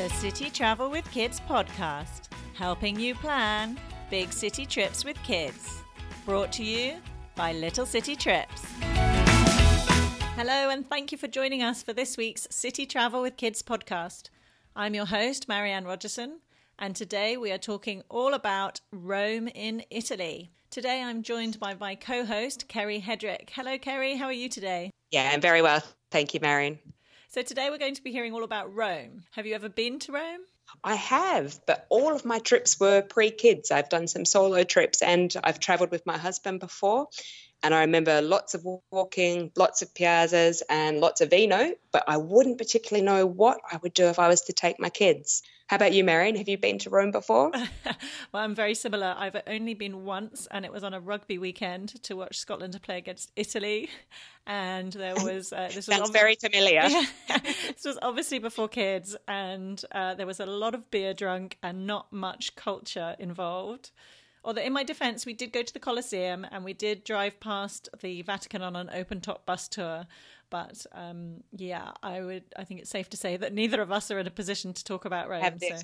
The City Travel with Kids podcast, helping you plan big city trips with kids. Brought to you by Little City Trips. Hello, and thank you for joining us for this week's City Travel with Kids podcast. I'm your host, Marianne Rogerson, and today we are talking all about Rome in Italy. Today I'm joined by my co host, Kerry Hedrick. Hello, Kerry, how are you today? Yeah, I'm very well. Thank you, Marion. So, today we're going to be hearing all about Rome. Have you ever been to Rome? I have, but all of my trips were pre kids. I've done some solo trips and I've traveled with my husband before. And I remember lots of walking, lots of piazzas, and lots of vino, but I wouldn't particularly know what I would do if I was to take my kids. How about you, Marion? Have you been to Rome before? well, I'm very similar. I've only been once, and it was on a rugby weekend to watch Scotland play against Italy. And there was uh, this was sounds very familiar. this was obviously before kids, and uh, there was a lot of beer drunk and not much culture involved. Although, in my defense, we did go to the Colosseum and we did drive past the Vatican on an open top bus tour. But um, yeah, I would. I think it's safe to say that neither of us are in a position to talk about Rome. So.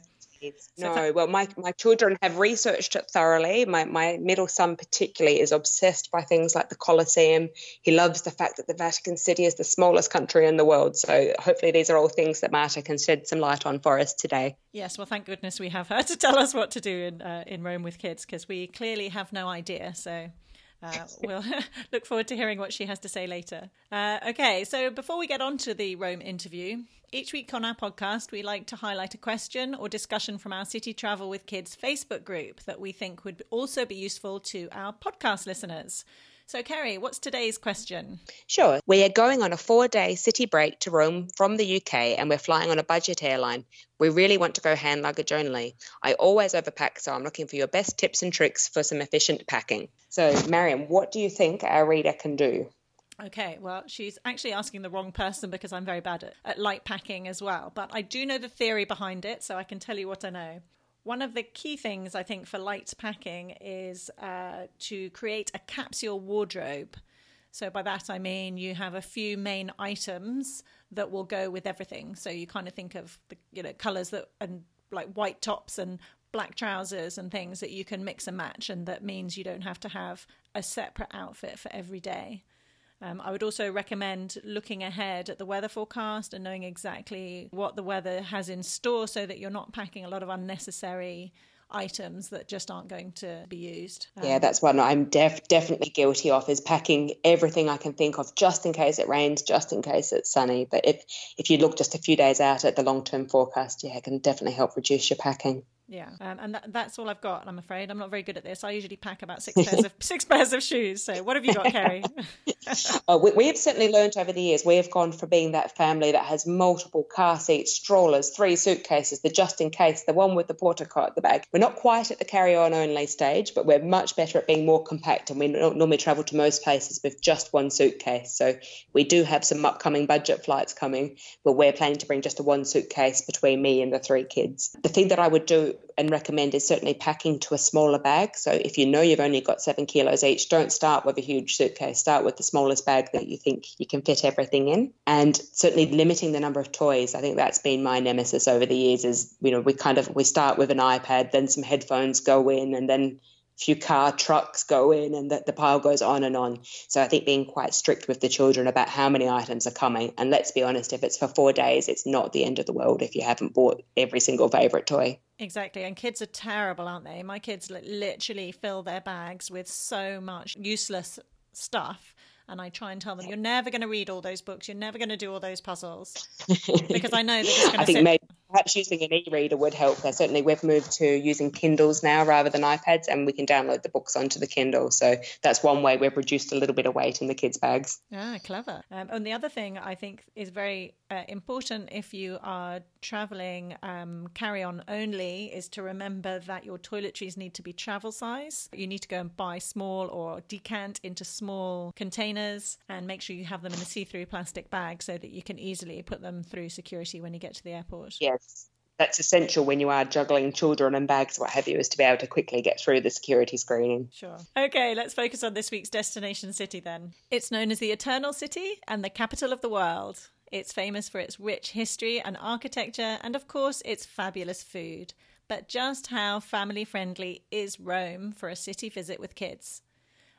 No, well, my, my children have researched it thoroughly. My, my middle son, particularly, is obsessed by things like the Colosseum. He loves the fact that the Vatican City is the smallest country in the world. So, hopefully, these are all things that Marta can shed some light on for us today. Yes, well, thank goodness we have her to tell us what to do in, uh, in Rome with kids because we clearly have no idea. So, uh, we'll look forward to hearing what she has to say later. Uh, okay, so before we get on to the Rome interview, each week on our podcast, we like to highlight a question or discussion from our City Travel with Kids Facebook group that we think would also be useful to our podcast listeners. So, Kerry, what's today's question? Sure. We are going on a four day city break to Rome from the UK and we're flying on a budget airline. We really want to go hand luggage only. I always overpack, so I'm looking for your best tips and tricks for some efficient packing. So, Mariam, what do you think our reader can do? Okay, well, she's actually asking the wrong person because I'm very bad at, at light packing as well. But I do know the theory behind it, so I can tell you what I know. One of the key things I think for light packing is uh, to create a capsule wardrobe. So by that I mean you have a few main items that will go with everything. So you kind of think of the you know colors that and like white tops and black trousers and things that you can mix and match, and that means you don't have to have a separate outfit for every day. Um, I would also recommend looking ahead at the weather forecast and knowing exactly what the weather has in store so that you're not packing a lot of unnecessary items that just aren't going to be used. Um, yeah, that's one I'm def- definitely guilty of is packing everything I can think of just in case it rains, just in case it's sunny. But if if you look just a few days out at the long term forecast, yeah, it can definitely help reduce your packing. Yeah, um, and that, that's all I've got. I'm afraid I'm not very good at this. I usually pack about six pairs of six pairs of shoes. So, what have you got, Kerry? oh, we, we, have certainly learned over the years. We have gone from being that family that has multiple car seats, strollers, three suitcases, the just in case, the one with the porta at the back. We're not quite at the carry on only stage, but we're much better at being more compact. And we normally travel to most places with just one suitcase. So we do have some upcoming budget flights coming, but we're planning to bring just a one suitcase between me and the three kids. The thing that I would do and recommend is certainly packing to a smaller bag. So if you know you've only got seven kilos each, don't start with a huge suitcase. Start with the smallest bag that you think you can fit everything in. And certainly limiting the number of toys. I think that's been my nemesis over the years is, you know, we kind of we start with an iPad, then some headphones go in and then a few car trucks go in and the pile goes on and on. So I think being quite strict with the children about how many items are coming. And let's be honest, if it's for four days, it's not the end of the world if you haven't bought every single favorite toy. Exactly. And kids are terrible, aren't they? My kids literally fill their bags with so much useless stuff and I try and tell them, you're never going to read all those books, you're never going to do all those puzzles, because I know that I think sit- maybe perhaps using an e-reader would help. Uh, certainly, we've moved to using Kindles now rather than iPads, and we can download the books onto the Kindle. So that's one way we've reduced a little bit of weight in the kids' bags. Ah, clever. Um, and the other thing I think is very uh, important if you are traveling um, carry on only is to remember that your toiletries need to be travel size. You need to go and buy small or decant into small containers and make sure you have them in a see through plastic bag so that you can easily put them through security when you get to the airport. Yes that's essential when you are juggling children and bags, what have you, is to be able to quickly get through the security screening. Sure. Okay, let's focus on this week's destination city then. It's known as the Eternal City and the capital of the world. It's famous for its rich history and architecture, and of course, its fabulous food. But just how family friendly is Rome for a city visit with kids?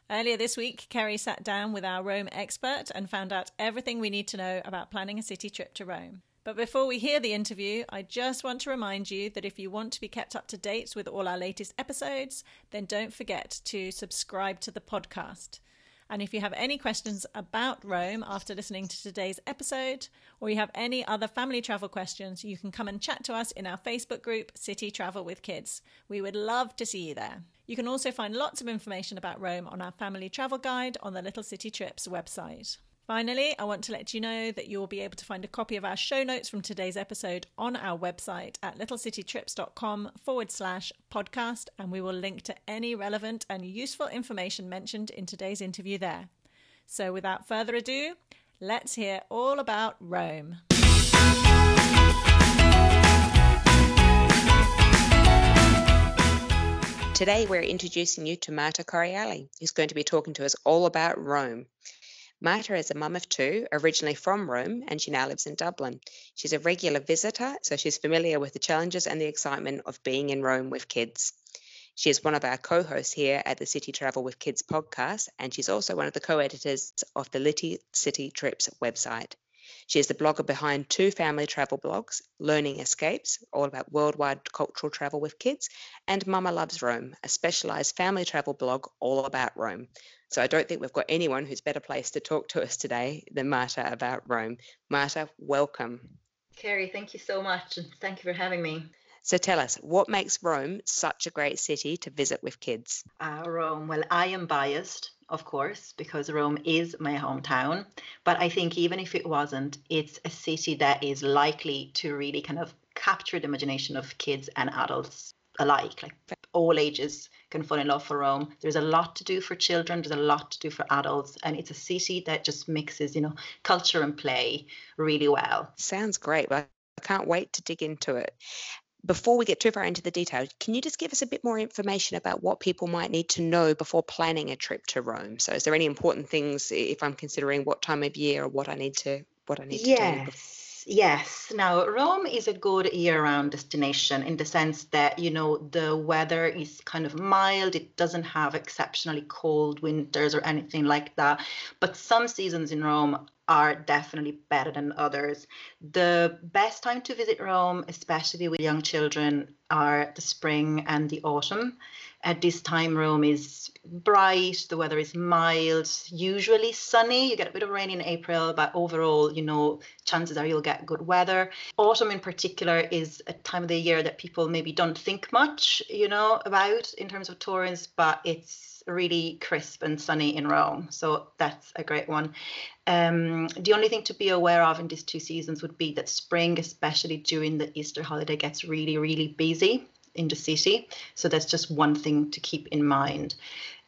Earlier this week, Kerry sat down with our Rome expert and found out everything we need to know about planning a city trip to Rome. But before we hear the interview, I just want to remind you that if you want to be kept up to date with all our latest episodes, then don't forget to subscribe to the podcast. And if you have any questions about Rome after listening to today's episode, or you have any other family travel questions, you can come and chat to us in our Facebook group, City Travel with Kids. We would love to see you there. You can also find lots of information about Rome on our family travel guide on the Little City Trips website. Finally, I want to let you know that you will be able to find a copy of our show notes from today's episode on our website at littlecitytrips.com forward slash podcast, and we will link to any relevant and useful information mentioned in today's interview there. So, without further ado, let's hear all about Rome. Today, we're introducing you to Marta Correale, who's going to be talking to us all about Rome. Marta is a mum of two, originally from Rome, and she now lives in Dublin. She's a regular visitor, so she's familiar with the challenges and the excitement of being in Rome with kids. She is one of our co hosts here at the City Travel with Kids podcast, and she's also one of the co editors of the Little City Trips website. She is the blogger behind two family travel blogs, Learning Escapes, all about worldwide cultural travel with kids, and Mama Loves Rome, a specialized family travel blog all about Rome. So I don't think we've got anyone who's better placed to talk to us today than Marta about Rome. Marta, welcome. Kerry, thank you so much, and thank you for having me. So tell us, what makes Rome such a great city to visit with kids? Uh, Rome, well, I am biased of course, because Rome is my hometown. But I think even if it wasn't, it's a city that is likely to really kind of capture the imagination of kids and adults alike. Like all ages can fall in love for Rome. There's a lot to do for children, there's a lot to do for adults, and it's a city that just mixes, you know, culture and play really well. Sounds great. Well, I can't wait to dig into it before we get too far into the details, can you just give us a bit more information about what people might need to know before planning a trip to Rome? So, is there any important things if I'm considering what time of year or what I need to what I need to yes. do? Before? Yes. Now, Rome is a good year round destination in the sense that, you know, the weather is kind of mild. It doesn't have exceptionally cold winters or anything like that. But some seasons in Rome are definitely better than others. The best time to visit Rome, especially with young children, are the spring and the autumn. At this time, Rome is bright, the weather is mild, usually sunny. You get a bit of rain in April, but overall, you know, chances are you'll get good weather. Autumn, in particular, is a time of the year that people maybe don't think much, you know, about in terms of tourists, but it's really crisp and sunny in Rome. So that's a great one. Um, the only thing to be aware of in these two seasons would be that spring, especially during the Easter holiday, gets really, really busy in the city. So that's just one thing to keep in mind.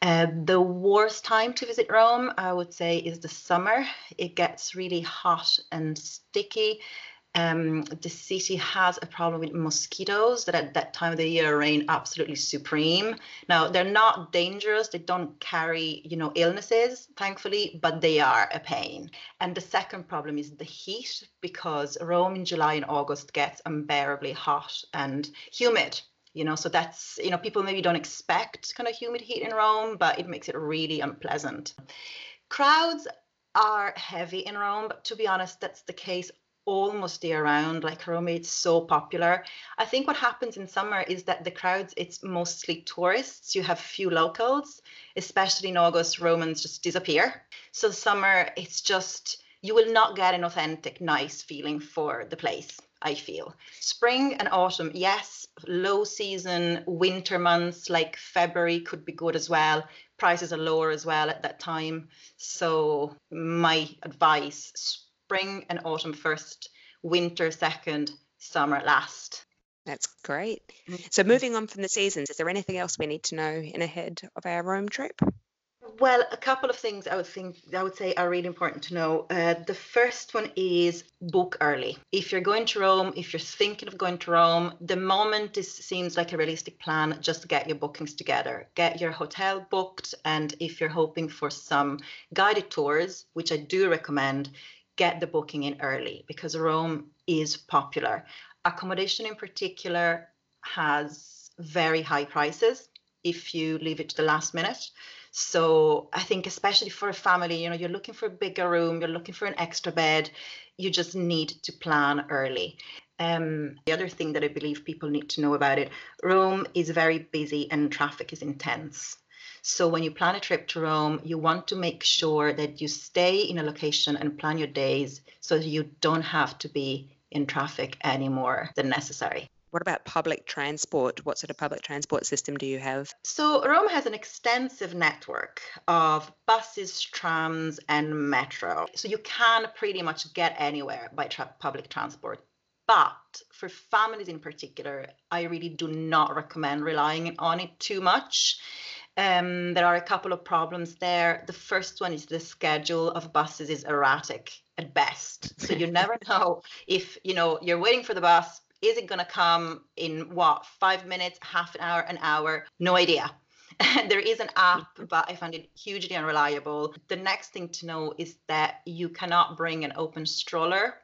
Uh, the worst time to visit Rome, I would say, is the summer. It gets really hot and sticky um, the city has a problem with mosquitoes that at that time of the year reign absolutely supreme. Now they're not dangerous; they don't carry, you know, illnesses, thankfully, but they are a pain. And the second problem is the heat, because Rome in July and August gets unbearably hot and humid. You know, so that's you know people maybe don't expect kind of humid heat in Rome, but it makes it really unpleasant. Crowds are heavy in Rome, but to be honest, that's the case almost year round. Like Rome, it's so popular. I think what happens in summer is that the crowds, it's mostly tourists. You have few locals, especially in August, Romans just disappear. So summer, it's just, you will not get an authentic, nice feeling for the place. I feel. Spring and autumn, yes, low season, winter months like February could be good as well. Prices are lower as well at that time. So, my advice spring and autumn first, winter second, summer last. That's great. Mm-hmm. So, moving on from the seasons, is there anything else we need to know in ahead of our Rome trip? Well, a couple of things I would think I would say are really important to know. Uh, the first one is book early. If you're going to Rome, if you're thinking of going to Rome, the moment this seems like a realistic plan, just get your bookings together. Get your hotel booked, and if you're hoping for some guided tours, which I do recommend, get the booking in early because Rome is popular. Accommodation in particular has very high prices if you leave it to the last minute. So I think especially for a family, you know, you're looking for a bigger room, you're looking for an extra bed, you just need to plan early. Um, the other thing that I believe people need to know about it, Rome is very busy and traffic is intense. So when you plan a trip to Rome, you want to make sure that you stay in a location and plan your days so you don't have to be in traffic any more than necessary. What about public transport? What sort of public transport system do you have? So, Rome has an extensive network of buses, trams, and metro. So, you can pretty much get anywhere by tra- public transport. But for families in particular, I really do not recommend relying on it too much. Um, there are a couple of problems there. The first one is the schedule of buses is erratic at best. So you never know if you know you're waiting for the bus. Is it going to come in what five minutes, half an hour, an hour? No idea. there is an app, mm-hmm. but I find it hugely unreliable. The next thing to know is that you cannot bring an open stroller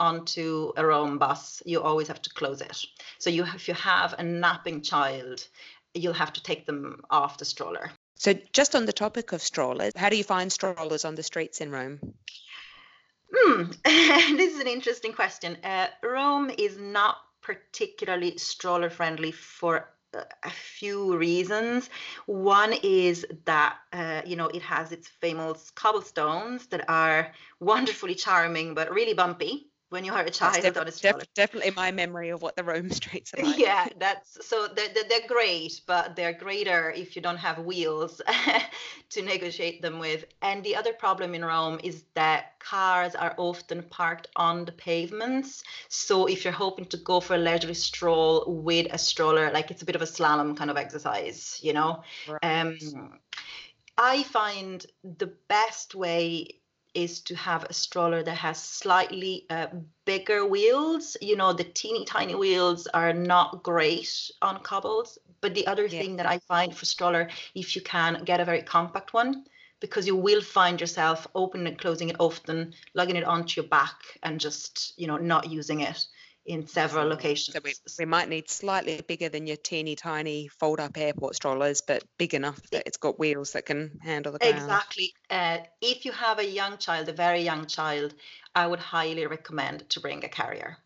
onto a Rome bus. You always have to close it. So you, if you have a napping child, you'll have to take them off the stroller. So, just on the topic of strollers, how do you find strollers on the streets in Rome? Hmm, this is an interesting question. Uh, Rome is not particularly stroller friendly for a few reasons. One is that uh, you know it has its famous cobblestones that are wonderfully charming but really bumpy when you are a child def- on a def- definitely my memory of what the Rome streets are like. Yeah, that's so they're, they're great, but they're greater if you don't have wheels to negotiate them with. And the other problem in Rome is that cars are often parked on the pavements. So if you're hoping to go for a leisurely stroll with a stroller, like it's a bit of a slalom kind of exercise, you know. Right. Um, I find the best way is to have a stroller that has slightly uh, bigger wheels. You know, the teeny tiny wheels are not great on cobbles. But the other yeah. thing that I find for stroller, if you can get a very compact one, because you will find yourself opening and closing it often, lugging it onto your back and just, you know, not using it in several locations. So we, we might need slightly bigger than your teeny tiny fold up airport strollers, but big enough that it's got wheels that can handle the ground. Exactly. Uh, if you have a young child, a very young child, I would highly recommend to bring a carrier.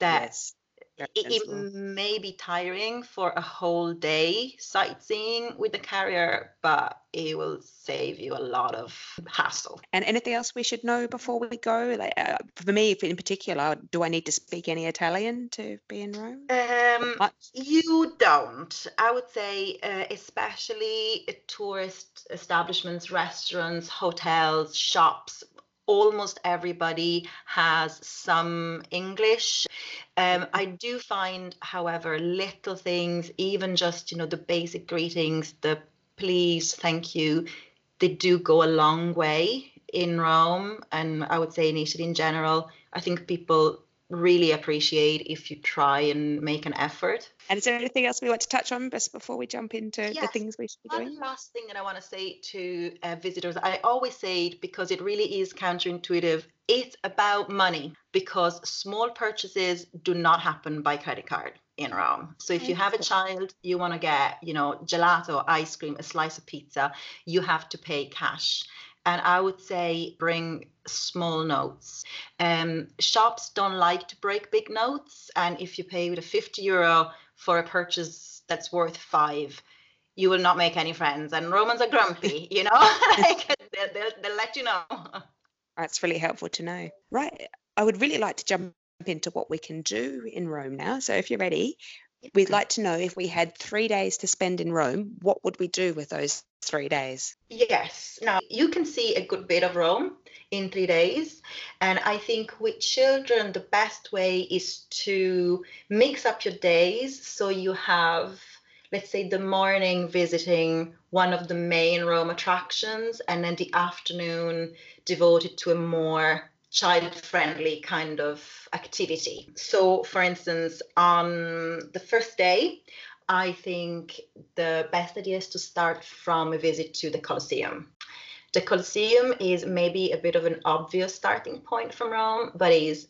That yes it, it may be tiring for a whole day sightseeing with the carrier, but it will save you a lot of hassle. And anything else we should know before we go? Like, uh, for me, in particular, do I need to speak any Italian to be in Rome? Um, you don't. I would say, uh, especially tourist establishments, restaurants, hotels, shops, almost everybody has some English. Um, I do find, however, little things, even just, you know, the basic greetings, the please, thank you, they do go a long way in Rome. And I would say in Italy in general, I think people really appreciate if you try and make an effort. And is there anything else we want to touch on just before we jump into yes, the things we should be doing? One last thing that I want to say to uh, visitors, I always say it because it really is counterintuitive. It's about money because small purchases do not happen by credit card in Rome. So if you have a child, you want to get, you know, gelato, ice cream, a slice of pizza, you have to pay cash and I would say bring small notes. Um, shops don't like to break big notes, and if you pay with a 50 euro for a purchase that's worth five, you will not make any friends. And Romans are grumpy, you know, like, they'll, they'll, they'll let you know. That's really helpful to know. Right. I would really like to jump into what we can do in Rome now. So if you're ready, we'd like to know if we had three days to spend in Rome, what would we do with those three days? Yes. Now, you can see a good bit of Rome in three days. And I think with children, the best way is to mix up your days. So you have, let's say, the morning visiting one of the main Rome attractions, and then the afternoon devoted to a more child friendly kind of activity. So, for instance, on the first day, I think the best idea is to start from a visit to the Colosseum. The Colosseum is maybe a bit of an obvious starting point from Rome, but it is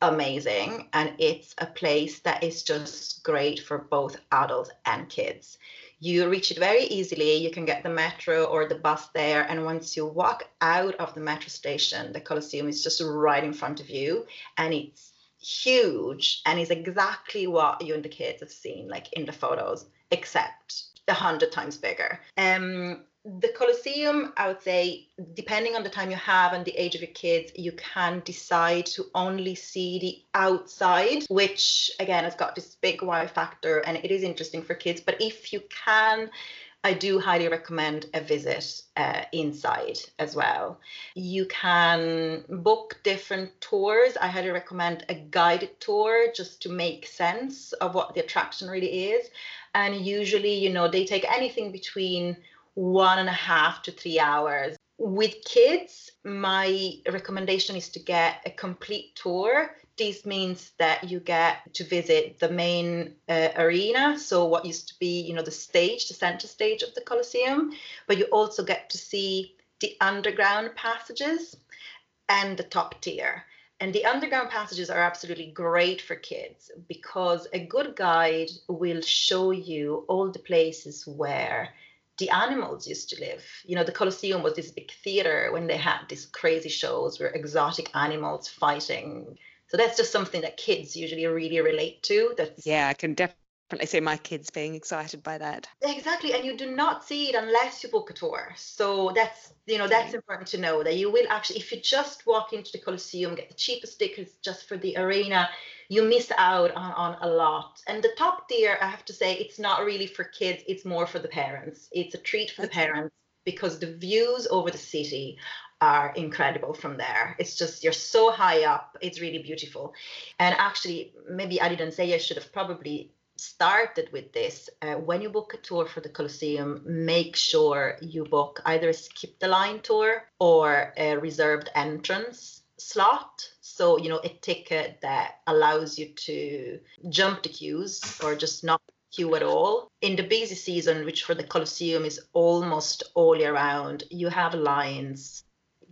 amazing and it's a place that is just great for both adults and kids. You reach it very easily. You can get the metro or the bus there. And once you walk out of the metro station, the Colosseum is just right in front of you. And it's huge and is exactly what you and the kids have seen, like in the photos, except a hundred times bigger. Um, the Colosseum, I would say, depending on the time you have and the age of your kids, you can decide to only see the outside, which again has got this big wow factor and it is interesting for kids. But if you can, I do highly recommend a visit uh, inside as well. You can book different tours. I highly recommend a guided tour just to make sense of what the attraction really is. And usually, you know, they take anything between one and a half to three hours. With kids, my recommendation is to get a complete tour. This means that you get to visit the main uh, arena, so what used to be, you know, the stage, the center stage of the Colosseum, but you also get to see the underground passages and the top tier. And the underground passages are absolutely great for kids because a good guide will show you all the places where the animals used to live. You know, the Colosseum was this big theater when they had these crazy shows where exotic animals fighting. So that's just something that kids usually really relate to. That's yeah, I can definitely see my kids being excited by that. Exactly, and you do not see it unless you book a tour. So that's you know that's important to know that you will actually, if you just walk into the Colosseum, get the cheapest tickets just for the arena, you miss out on, on a lot. And the top tier, I have to say, it's not really for kids, it's more for the parents. It's a treat for the parents because the views over the city are incredible from there. It's just you're so high up, it's really beautiful. And actually, maybe I didn't say I should have probably started with this. Uh, when you book a tour for the Colosseum, make sure you book either a skip the line tour or a reserved entrance slot. So, you know, a ticket that allows you to jump the queues or just not queue at all. In the busy season, which for the Colosseum is almost all year round, you have lines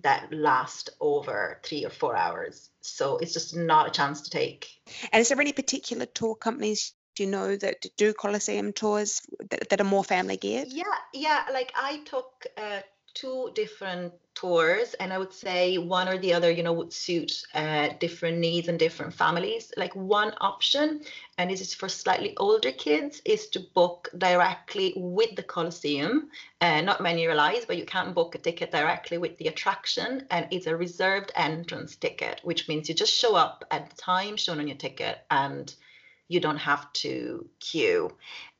that last over three or four hours. So it's just not a chance to take. And is there any particular tour companies you know that do Colosseum tours that, that are more family geared? Yeah, yeah. Like I took uh, two different tours and i would say one or the other you know would suit uh, different needs and different families like one option and this is for slightly older kids is to book directly with the colosseum uh, not many realize, but you can book a ticket directly with the attraction and it's a reserved entrance ticket which means you just show up at the time shown on your ticket and you don't have to queue.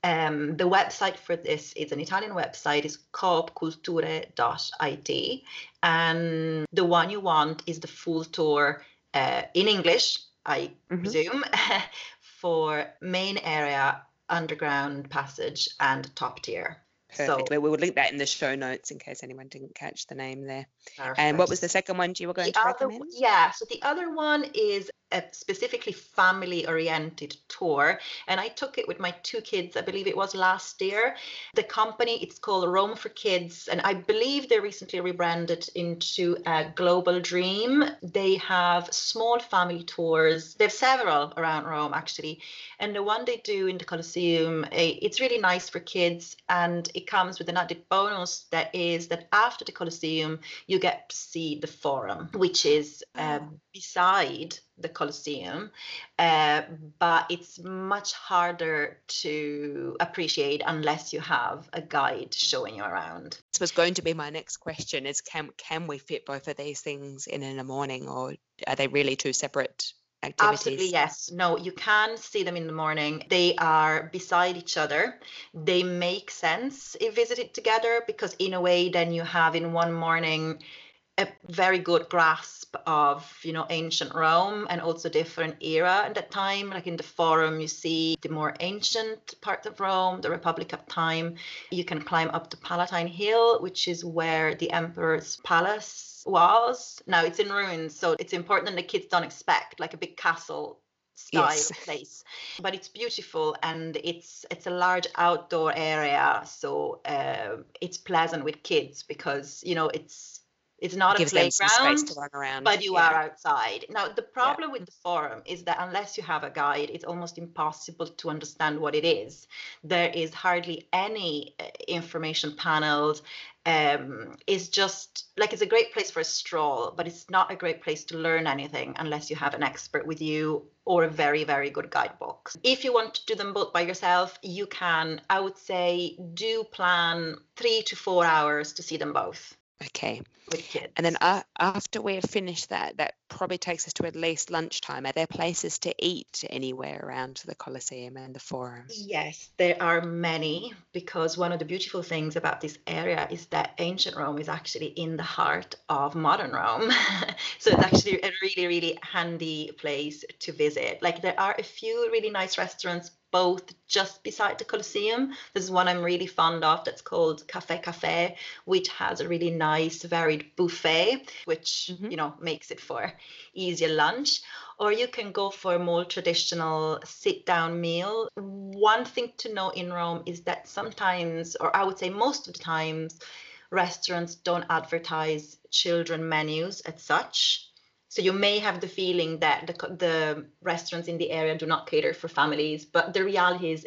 Um, the website for this is an Italian website, is coopculture.it. And the one you want is the full tour uh, in English, I mm-hmm. presume, for main area, underground passage, and top tier. Perfect. So, we will link that in the show notes in case anyone didn't catch the name there. Perfect. And what was the second one you were going the to other, recommend? Yeah, so the other one is a specifically family oriented tour and i took it with my two kids i believe it was last year. The company it's called rome for kids and i believe they recently rebranded into a global dream. They have small family tours. They have several around rome actually and the one they do in the colosseum eh, it's really nice for kids and it comes with an added bonus that is that after the colosseum you get to see the forum which is uh, beside the Colosseum, uh, but it's much harder to appreciate unless you have a guide showing you around. This was going to be my next question: is can can we fit both of these things in in a morning, or are they really two separate? Activities. Absolutely, yes. No, you can see them in the morning. They are beside each other. They make sense if visited together because, in a way, then you have in one morning a very good grasp of you know ancient Rome and also different era at that time. Like in the Forum, you see the more ancient part of Rome, the Republic of Time. You can climb up the Palatine Hill, which is where the emperor's palace was. Now it's in ruins, so it's important that the kids don't expect like a big castle style Yes. place but it's beautiful and it's it's a large outdoor area so uh, it's pleasant with kids because you know it's it's not a Gives playground space to run around. but you yeah. are outside. Now, the problem with the forum is that unless you have a guide, it's almost impossible to understand what it is. There is hardly any uh, information panels. Um, it's just like it's a great place for a stroll, but it's not a great place to learn anything unless you have an expert with you or a very, very good guidebook. If you want to do them both by yourself, you can, I would say, do plan three to four hours to see them both Okay. And then uh, after we have finished that, that probably takes us to at least lunchtime. Are there places to eat anywhere around the Colosseum and the Forum? Yes, there are many because one of the beautiful things about this area is that ancient Rome is actually in the heart of modern Rome. so it's actually a really, really handy place to visit. Like there are a few really nice restaurants both just beside the Colosseum. There's one I'm really fond of that's called Cafe Cafe, which has a really nice varied buffet, which Mhm. you know makes it for easier lunch or you can go for a more traditional sit down meal. One thing to know in Rome is that sometimes, or I would say most of the times, restaurants don't advertise children menus as such. So you may have the feeling that the, the restaurants in the area do not cater for families, but the reality is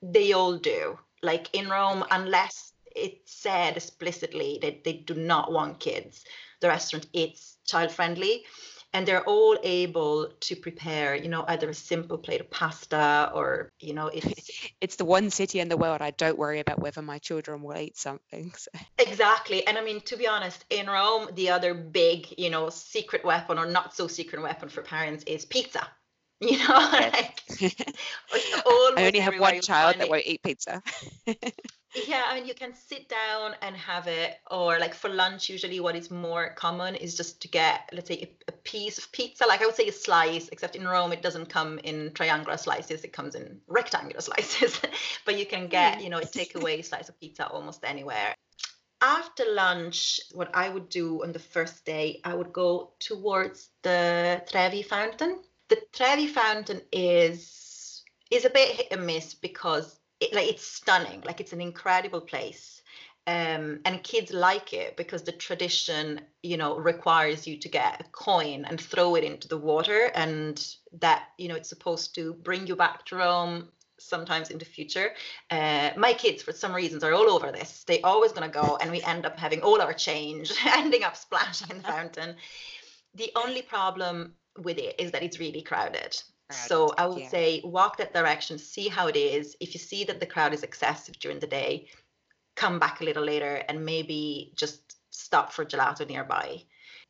they all do. Like in Rome, unless it's said explicitly that they do not want kids, the restaurant it's child friendly and they're all able to prepare you know either a simple plate of pasta or you know it's It's the one city in the world I don't worry about whether my children will eat something. So. exactly and i mean to be honest in rome the other big you know secret weapon or not so secret weapon for parents is pizza you know like I only have one child that won't eat pizza. Yeah, I mean, you can sit down and have it, or like for lunch, usually what is more common is just to get, let's say, a, a piece of pizza. Like I would say a slice, except in Rome, it doesn't come in triangular slices, it comes in rectangular slices. but you can get, you know, a takeaway slice of pizza almost anywhere. After lunch, what I would do on the first day, I would go towards the Trevi fountain. The Trevi fountain is is a bit hit and miss because it, like it's stunning like it's an incredible place um, and kids like it because the tradition you know requires you to get a coin and throw it into the water and that you know it's supposed to bring you back to rome sometimes in the future. Uh, my kids for some reasons are all over this. They always going to go and we end up having all our change ending up splashing in the fountain. The only problem with it is that it's really crowded so I would yeah. say walk that direction, see how it is. If you see that the crowd is excessive during the day, come back a little later and maybe just stop for gelato nearby.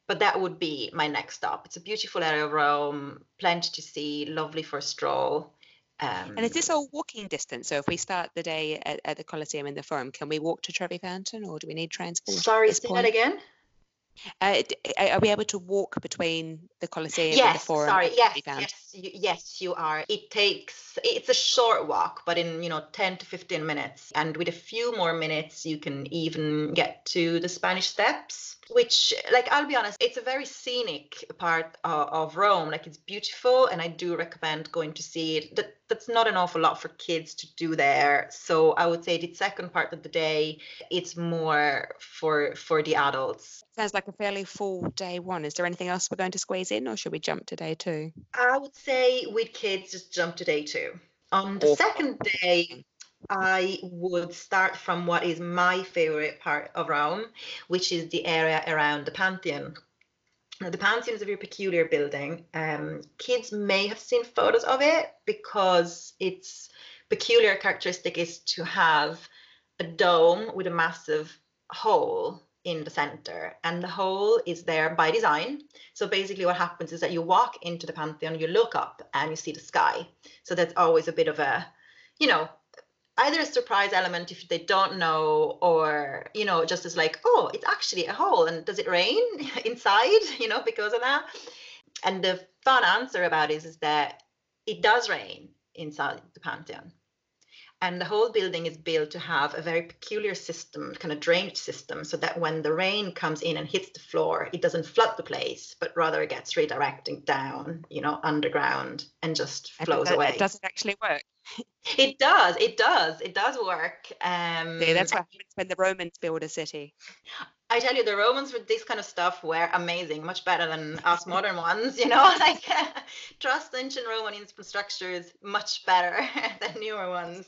But that would be my next stop. It's a beautiful area of Rome, plenty to see, lovely for a stroll. Um, And is this all walking distance? So if we start the day at, at the Colosseum in the Forum, can we walk to Trevi Fountain or do we need transport? sorry, say point? that again. Uh, are we able to walk between the Colosseum and the Yes, Forum? sorry. Yes, yes, you, yes, you are. It takes. It's a short walk, but in you know ten to fifteen minutes, and with a few more minutes, you can even get to the Spanish Steps. Which, like, I'll be honest, it's a very scenic part of, of Rome. Like, it's beautiful, and I do recommend going to see it. That that's not an awful lot for kids to do there. So I would say the second part of the day, it's more for for the adults. Sounds like a fairly full day one. Is there anything else we're going to squeeze in or should we jump to day two? I would say with kids, just jump to day two. On the Awful. second day, I would start from what is my favorite part of Rome, which is the area around the Pantheon. Now, the Pantheon is a very peculiar building. Um, kids may have seen photos of it because its peculiar characteristic is to have a dome with a massive hole in the center, and the hole is there by design. So basically, what happens is that you walk into the Pantheon, you look up, and you see the sky. So that's always a bit of a, you know, either a surprise element if they don't know, or you know, just as like, oh, it's actually a hole, and does it rain inside? You know, because of that. And the fun answer about it is that it does rain inside the Pantheon. And the whole building is built to have a very peculiar system, kind of drainage system, so that when the rain comes in and hits the floor, it doesn't flood the place, but rather it gets redirecting down, you know, underground and just flows and, away. It doesn't actually work. it does. It does. It does work. Um, yeah, that's what happens when the Romans build a city. I tell you, the Romans with this kind of stuff were amazing, much better than us modern ones. You know, like trust ancient Roman infrastructures much better than newer ones.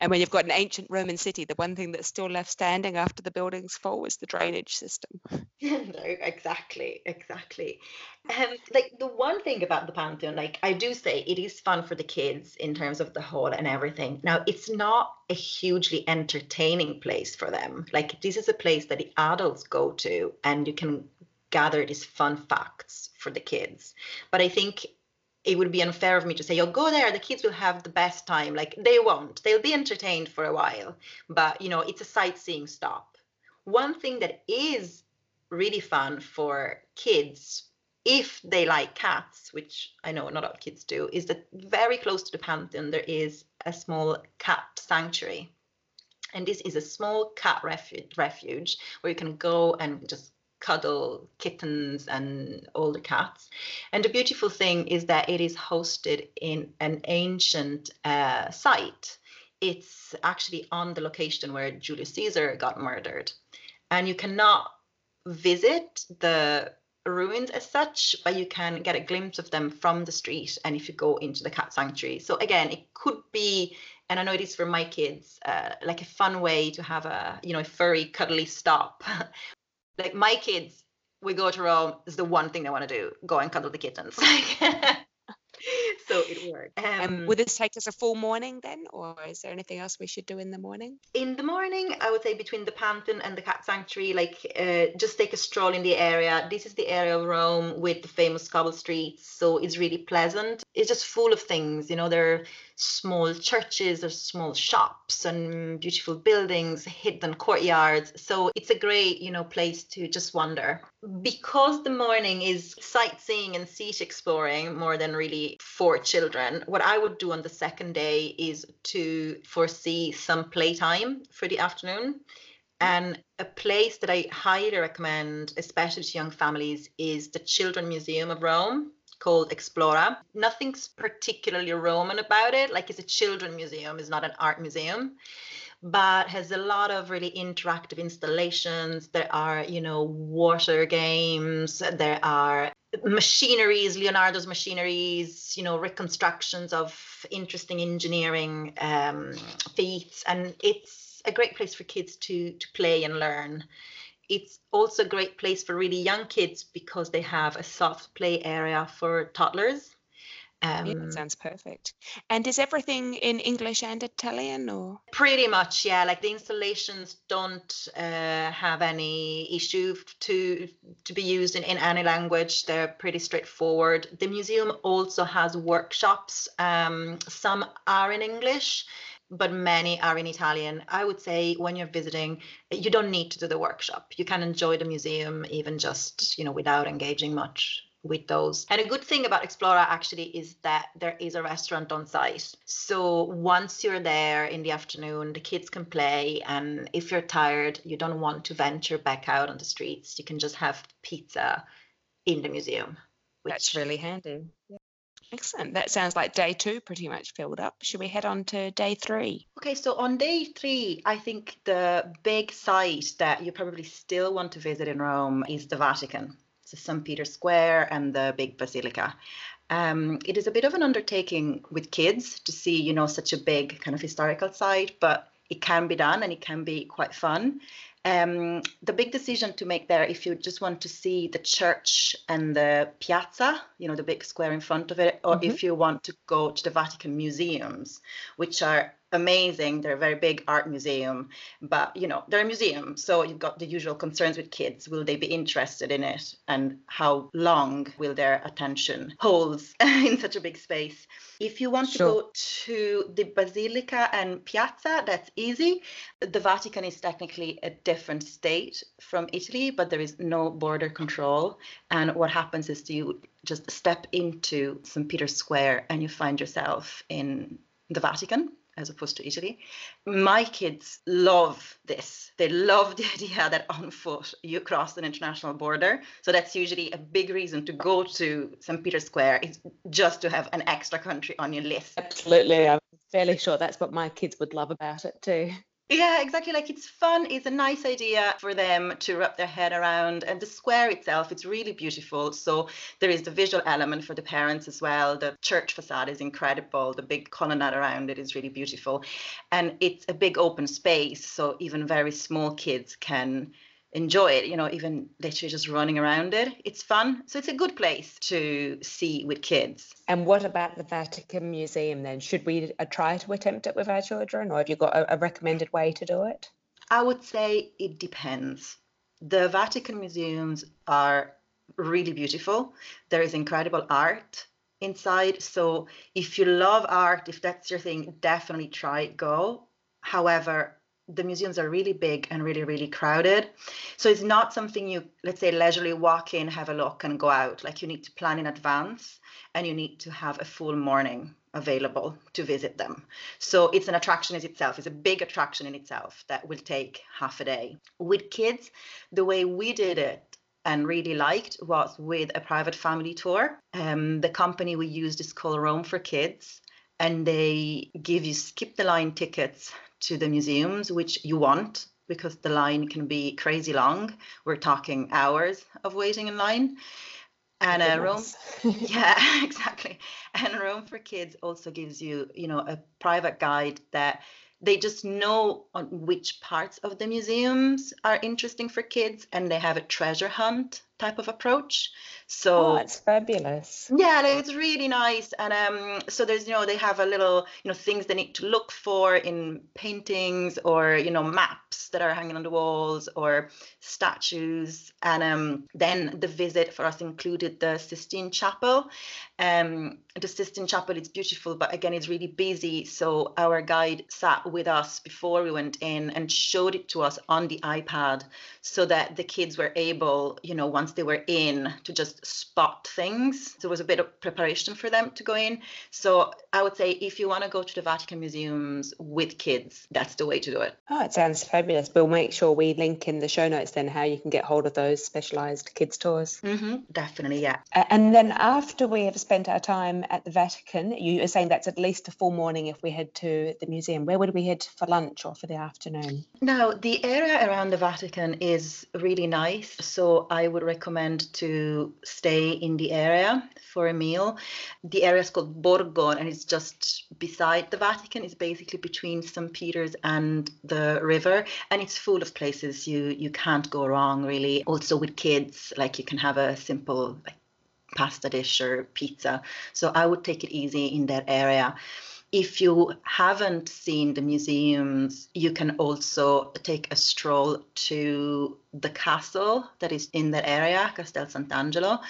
And when you've got an ancient Roman city, the one thing that's still left standing after the buildings fall is the drainage system. no, exactly, exactly. Um, like the one thing about the Pantheon, like I do say, it is fun for the kids in terms of the hall and everything. Now, it's not a hugely entertaining place for them. Like this is a place that the adults go to, and you can gather these fun facts for the kids. But I think it would be unfair of me to say, "Oh, go there. The kids will have the best time." Like they won't. They'll be entertained for a while, but you know, it's a sightseeing stop. One thing that is really fun for kids, if they like cats, which I know not all kids do, is that very close to the Pantheon there is a small cat sanctuary, and this is a small cat refuge, refuge where you can go and just cuddle kittens and older cats. And the beautiful thing is that it is hosted in an ancient uh, site. It's actually on the location where Julius Caesar got murdered. And you cannot visit the ruins as such, but you can get a glimpse of them from the street and if you go into the cat sanctuary. So again, it could be, and I know it is for my kids, uh, like a fun way to have a, you know, a furry, cuddly stop like my kids we go to rome is the one thing they want to do go and cuddle the kittens so it worked. Um, would this take us a full morning then or is there anything else we should do in the morning? In the morning i would say between the pantheon and the cat sanctuary like uh, just take a stroll in the area. This is the area of rome with the famous cobble streets so it's really pleasant. It's just full of things you know there are small churches or small shops and beautiful buildings hidden courtyards. So it's a great you know place to just wander. Because the morning is sightseeing and seat exploring more than really for children what i would do on the second day is to foresee some playtime for the afternoon and a place that i highly recommend especially to young families is the children museum of rome called Explora. Nothing's particularly Roman about it. Like it's a children museum, it's not an art museum, but has a lot of really interactive installations. There are, you know, water games. There are machineries, Leonardo's machineries, you know, reconstructions of interesting engineering um, feats, and it's a great place for kids to to play and learn it's also a great place for really young kids because they have a soft play area for toddlers. Um, yeah, that sounds perfect. And is everything in English and Italian, or pretty much? Yeah, like the installations don't uh, have any issue to to be used in, in any language. They're pretty straightforward. The museum also has workshops. Um, some are in English, but many are in Italian. I would say when you're visiting, you don't need to do the workshop. You can enjoy the museum even just, you know, without engaging much with those. And a good thing about Explora actually is that there is a restaurant on site. So once you're there in the afternoon, the kids can play. And if you're tired, you don't want to venture back out on the streets, you can just have pizza in the museum. Which... That's really handy. Yeah. Excellent. That sounds like day two pretty much filled up. Should we head on to day three? Okay, so on day three, I think the big site that you probably still want to visit in Rome is the Vatican. It's St. Peter's Square and the big basilica. Um, it is a bit of an undertaking with kids to see, you know, such a big kind of historical site, but it can be done and it can be quite fun. Um, the big decision to make there, if you just want to see the church and the piazza, you know, the big square in front of it, or mm-hmm. if you want to go to the Vatican museums, which are amazing. They're a very big art museum, but you know, they're a museum. So you've got the usual concerns with kids. Will they be interested in it? And how long will their attention hold in such a big space? If you want sure. to go to the Basilica and Piazza, that's easy. The Vatican is technically a different state from Italy, but there is no border control. And what happens is you just step into St. Peter's Square and you find yourself in the Vatican as opposed to Italy. My kids love this. They love the idea that on foot you cross an international border. So that's usually a big reason to go to St. Peter's Square is just to have an extra country on your list. Absolutely. I'm fairly sure that's what my kids would love about it too. Yeah, exactly. Like it's fun. It's a nice idea for them to wrap their head around. And the square itself, it's really beautiful. So there is the visual element for the parents as well. The church facade is incredible. The big colonnade around it is really beautiful. And it's a big open space. So even very small kids can enjoy it, you know, even literally just running around it. It's fun. So it's a good place to see with kids. And what about the Vatican Museum then? Should we uh, try to attempt it with our children or have you got a, a recommended way to do it? I would say it depends. The Vatican museums are really beautiful. There is incredible art inside. So if you love art, if that's your thing, definitely try it, go. However, the museums are really big and really really crowded. So it's not something you let's say leisurely walk in have a look and go out. Like you need to plan in advance and you need to have a full morning available to visit them. So it's an attraction in itself. It's a big attraction in itself that will take half a day. With kids the way we did it and really liked was with a private family tour. Um, the company we used is called rome for kids and they give you skip the line tickets to the museums, which you want because the line can be crazy long. We're talking hours of waiting in line. Oh, and uh, a Rome, yeah, exactly. And Rome for Kids also gives you, you know, a private guide that they just know on which parts of the museums are interesting for kids and they have a treasure hunt type of approach. So oh, it's fabulous. Yeah it's really nice. And um so there's you know they have a little you know things they need to look for in paintings or you know maps that are hanging on the walls or statues. And um then the visit for us included the Sistine Chapel. Um the Sistine Chapel is beautiful but again it's really busy. So our guide sat with us before we went in and showed it to us on the iPad so that the kids were able you know once they were in to just spot things. So There was a bit of preparation for them to go in. So I would say if you want to go to the Vatican museums with kids, that's the way to do it. Oh, it sounds fabulous. We'll make sure we link in the show notes then how you can get hold of those specialised kids tours. Mm-hmm, definitely, yeah. and then after we have spent our time at the Vatican, you are saying that's at least a full morning if we head to the museum. Where would we head for lunch or for the afternoon? Now, the area around the Vatican is really nice. So I would recommend to stay in the area for a meal. The area is called Borgo and it's just beside the Vatican. It's basically between St. Peter's and the river and it's full of places you you can't go wrong really. Also with kids, like you can have a simple like pasta dish or pizza. So I would take it easy in that area if you haven't seen the museums, you can also take a stroll to the castle that is in that area, Castel Sant'Angelo.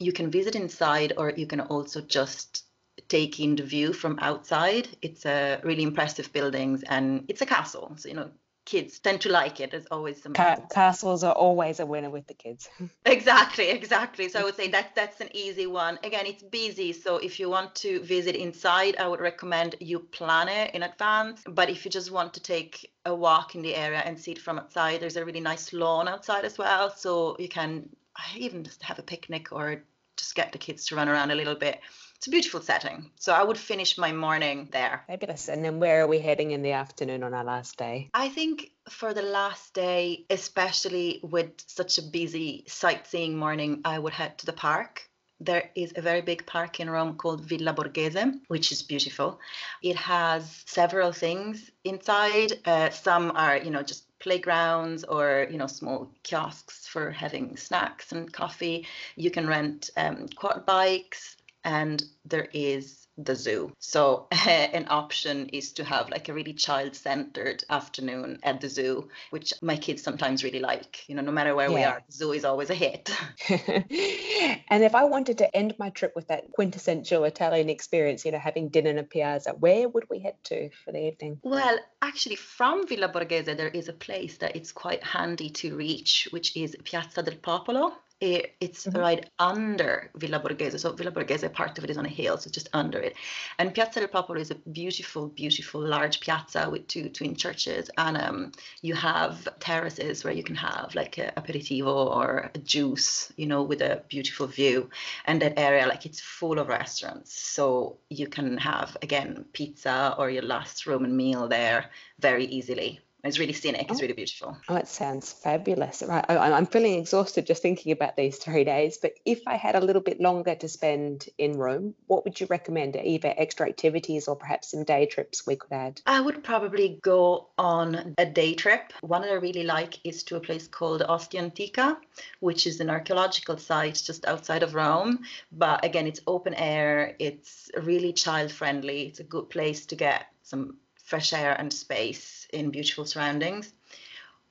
You can visit inside, or you can also just take in the view from outside. It's a really impressive buildings, and it's a castle. So you know kids tend to like it. There's always some Ca- castles are always a winner with the kids. exactly, exactly. So I would say that that's an easy one. Again, it's busy, so if you want to visit inside, I would recommend you plan it in advance. But if you just want to take a walk in the area and see it from outside, there's a really nice lawn outside as well, so you can even just have a picnic or just get the kids to run around a little bit it's a beautiful setting. So I would finish my morning there. Fabulous. And then where are we heading in the afternoon on our last day? I think for the last day, especially with such a busy sightseeing morning, I would head to the park. There is a very big park in Rome called Villa Borghese, which is beautiful. It has several things inside. Uh, some are, you know, just playgrounds or you know small kiosks for having snacks and coffee you can rent um, quad bikes and there is the zoo. So an option is to have like a really child-centered afternoon at the zoo, which my kids sometimes really like. You know, no matter where yeah. we are, the zoo is always a hit. and if I wanted to end my trip with that quintessential Italian experience, you know, having dinner in a piazza, where would we head to for the evening? Well, actually, from Villa Borghese, there is a place that it's quite handy to reach, which is Piazza del Popolo It, it's mm-hmm. right under Villa Borghese. So Villa Borghese, part of it is on a hill, so just under it. And Piazza del Popolo is a beautiful, beautiful large piazza with two twin churches, and um, you have terraces where you can have like a aperitivo or a juice, you know, with a beautiful view. And that area, like it's full of restaurants, so you can have again pizza or your last Roman meal there very easily. It's really scenic. It's oh. really beautiful. Oh, it sounds fabulous. Right. I, am feeling exhausted just thinking about these three days. But if I had a little bit longer to spend in Rome, what would you recommend? Either extra activities or perhaps some day trips we could add? I would probably go on a day trip. One that I really like is to a place called Ostia Antica, which is an archaeological site just outside of Rome. But again, it's open air. It's really child friendly. It's a good place to get some fresh air and space in beautiful surroundings.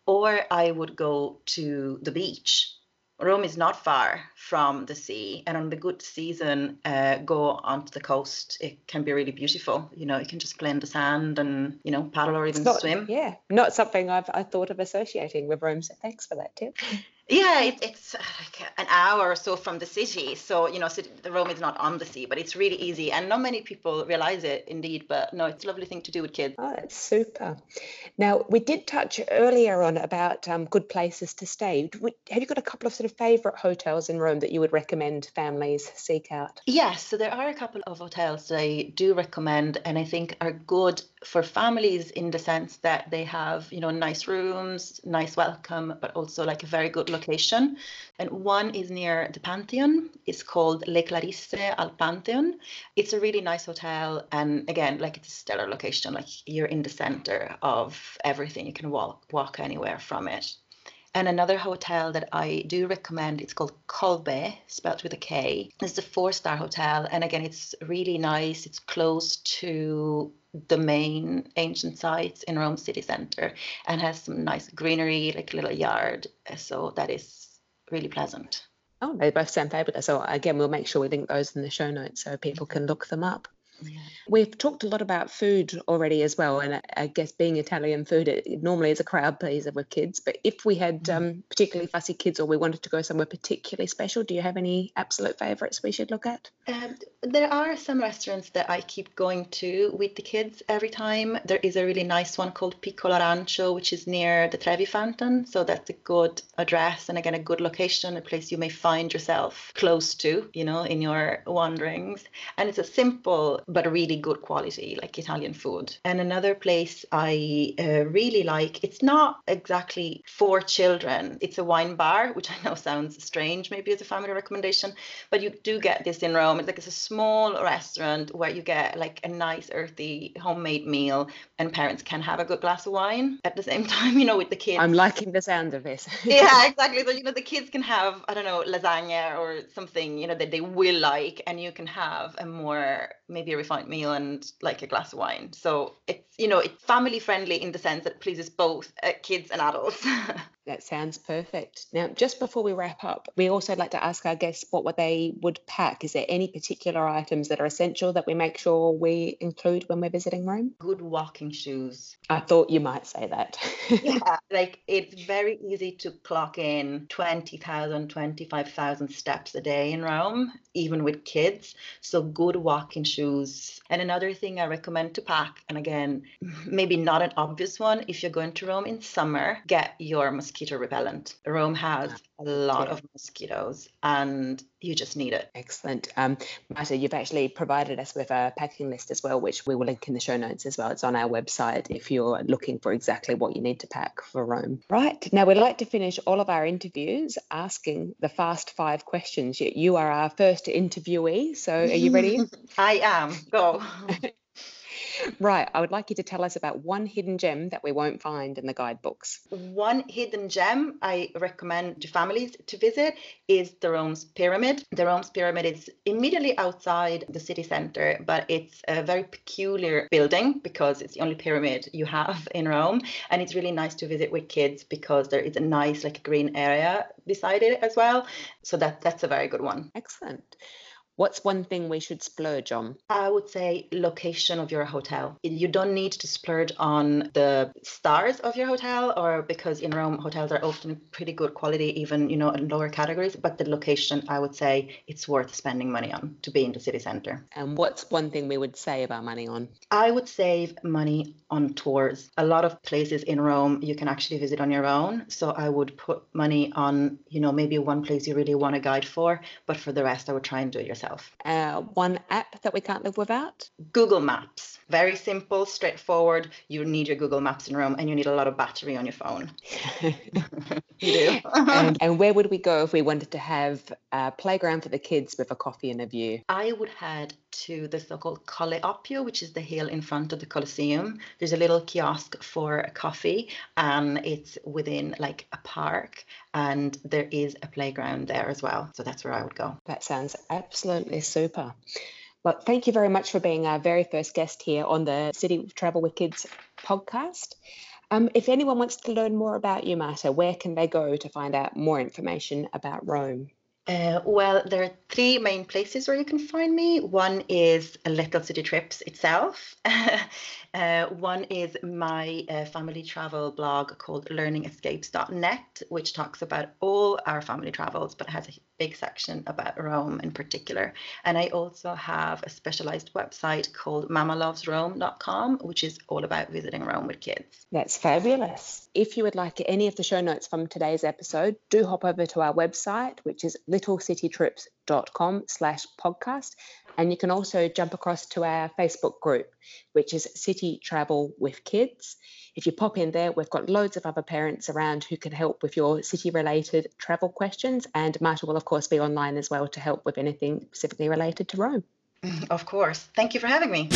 Or I would go to the beach. Rome is not far from the sea, and on the good season, uh, go onto the coast. It can be really beautiful. You know, you can just play in the sand and you know paddle or even not, swim. Yeah, not something I've I thought of associating with Rome. So thanks for that tip. Yeah, it, it's uh, like an hour or so from the city. So, you know, the Rome is not on the sea, but it's really easy. And not many people realize it indeed. But no, it's a lovely thing to do with kids. Oh, that's super. Now, we did touch earlier on about um, good places to stay. Have you got a couple of sort of favourite hotels in Rome that you would recommend families seek out? Yes. So there are a couple of hotels that I do recommend and I think are good for families in the sense that they have, you know, nice rooms, nice welcome, but also like a very good location. And one is near the Pantheon. It's called Le Clarisse al Pantheon. It's a really nice hotel. And again, like it's a stellar location. Like you're in the center of everything. You can walk walk anywhere from it. And another hotel that I do recommend, it's called Kolbe, spelled with a K. It's a four-star hotel, and again, it's really nice. It's close to the main ancient sites in Rome city center, and has some nice greenery, like a little yard. So that is really pleasant. Oh, they both sound fabulous. So again, we'll make sure we link those in the show notes so people can look them up. Yeah. We've talked a lot about food already as well, and I guess being Italian food, it, normally is a crowd pleaser with kids. But if we had mm. um, particularly fussy kids, or we wanted to go somewhere particularly special, do you have any absolute favourites we should look at? Um, there are some restaurants that I keep going to with the kids every time. There is a really nice one called Piccolo Arancio, which is near the Trevi Fountain, so that's a good address and again a good location, a place you may find yourself close to, you know, in your wanderings. And it's a simple but really good quality, like Italian food. And another place I uh, really like, it's not exactly for children, it's a wine bar, which I know sounds strange maybe as a family recommendation, but you do get this in Rome. It's like it's a small restaurant where you get like a nice earthy homemade meal and parents can have a good glass of wine at the same time, you know, with the kids. I'm liking the sound of this. yeah, exactly. So, you know, the kids can have, I don't know, lasagna or something, you know, that they will like, and you can have a more maybe a refined meal and like a glass of wine. So it's you know it's family friendly in the sense that it pleases both uh, kids and adults. that sounds perfect. Now, just before we wrap up, we also like to ask our guests what they would pack. Is there any particular items that are essential that we make sure we include when we're visiting Rome? Good walking shoes. I thought you might say that. yeah, like it's very easy to clock in 20,000, 25,000 steps a day in Rome, even with kids. So good walking shoes. And another thing I recommend to pack, and again, maybe not an obvious one, if you're going to Rome in summer, get your mosquito repellent. Rome has a lot of mosquitoes and you just need it. Excellent. Um, Marta, you've actually provided us with a packing list as well, which we will link in the show notes as well. It's on our website if you're looking for exactly what you need to pack for Rome. Right. Now, we'd like to finish all of our interviews asking the fast five questions. You are our first interviewee. So are you ready? I am. Go. Right. I would like you to tell us about one hidden gem that we won't find in the guidebooks. One hidden gem I recommend to families to visit is the Rome's Pyramid. The Rome's Pyramid is immediately outside the city center, but it's a very peculiar building because it's the only pyramid you have in Rome. And it's really nice to visit with kids because there is a nice, like, green area beside it as well. So that that's a very good one. Excellent. What's one thing we should splurge on? I would say location of your hotel. You don't need to splurge on the stars of your hotel or because in Rome hotels are often pretty good quality even, you know, in lower categories, but the location I would say it's worth spending money on to be in the city center. And what's one thing we would save our money on? I would save money on tours. A lot of places in Rome you can actually visit on your own, so I would put money on, you know, maybe one place you really want a guide for, but for the rest I would try and do it yourself yourself? Uh, one app that we can't live without? Google Maps. Very simple, straightforward. You need your Google Maps in Rome and you need a lot of battery on your phone. you do. and, and, where would we go if we wanted to have a playground for the kids with a coffee and a view? I would head to the so-called Colle Oppio, which is the hill in front of the Colosseum. There's a little kiosk for a coffee and it's within like a park and there is a playground there as well. So that's where I would go. That sounds absolutely super. Well, thank you very much for being our very first guest here on the City Travel with Kids podcast. Um, if anyone wants to learn more about you, Marta, where can they go to find out more information about Rome? Uh, well, there are three main places where you can find me. One is Little City Trips itself. uh, one is my uh, family travel blog called learningescapes.net, which talks about all our family travels, but has a big section about Rome in particular. And I also have a specialized website called mamalovesrome.com, which is all about visiting Rome with kids. That's fabulous. If you would like any of the show notes from today's episode, do hop over to our website, which is littlecitytrips.com slash podcast. And you can also jump across to our Facebook group, which is City Travel with Kids. If you pop in there, we've got loads of other parents around who can help with your city related travel questions. And Marta will, of course, be online as well to help with anything specifically related to Rome. Mm, of course. Thank you for having me.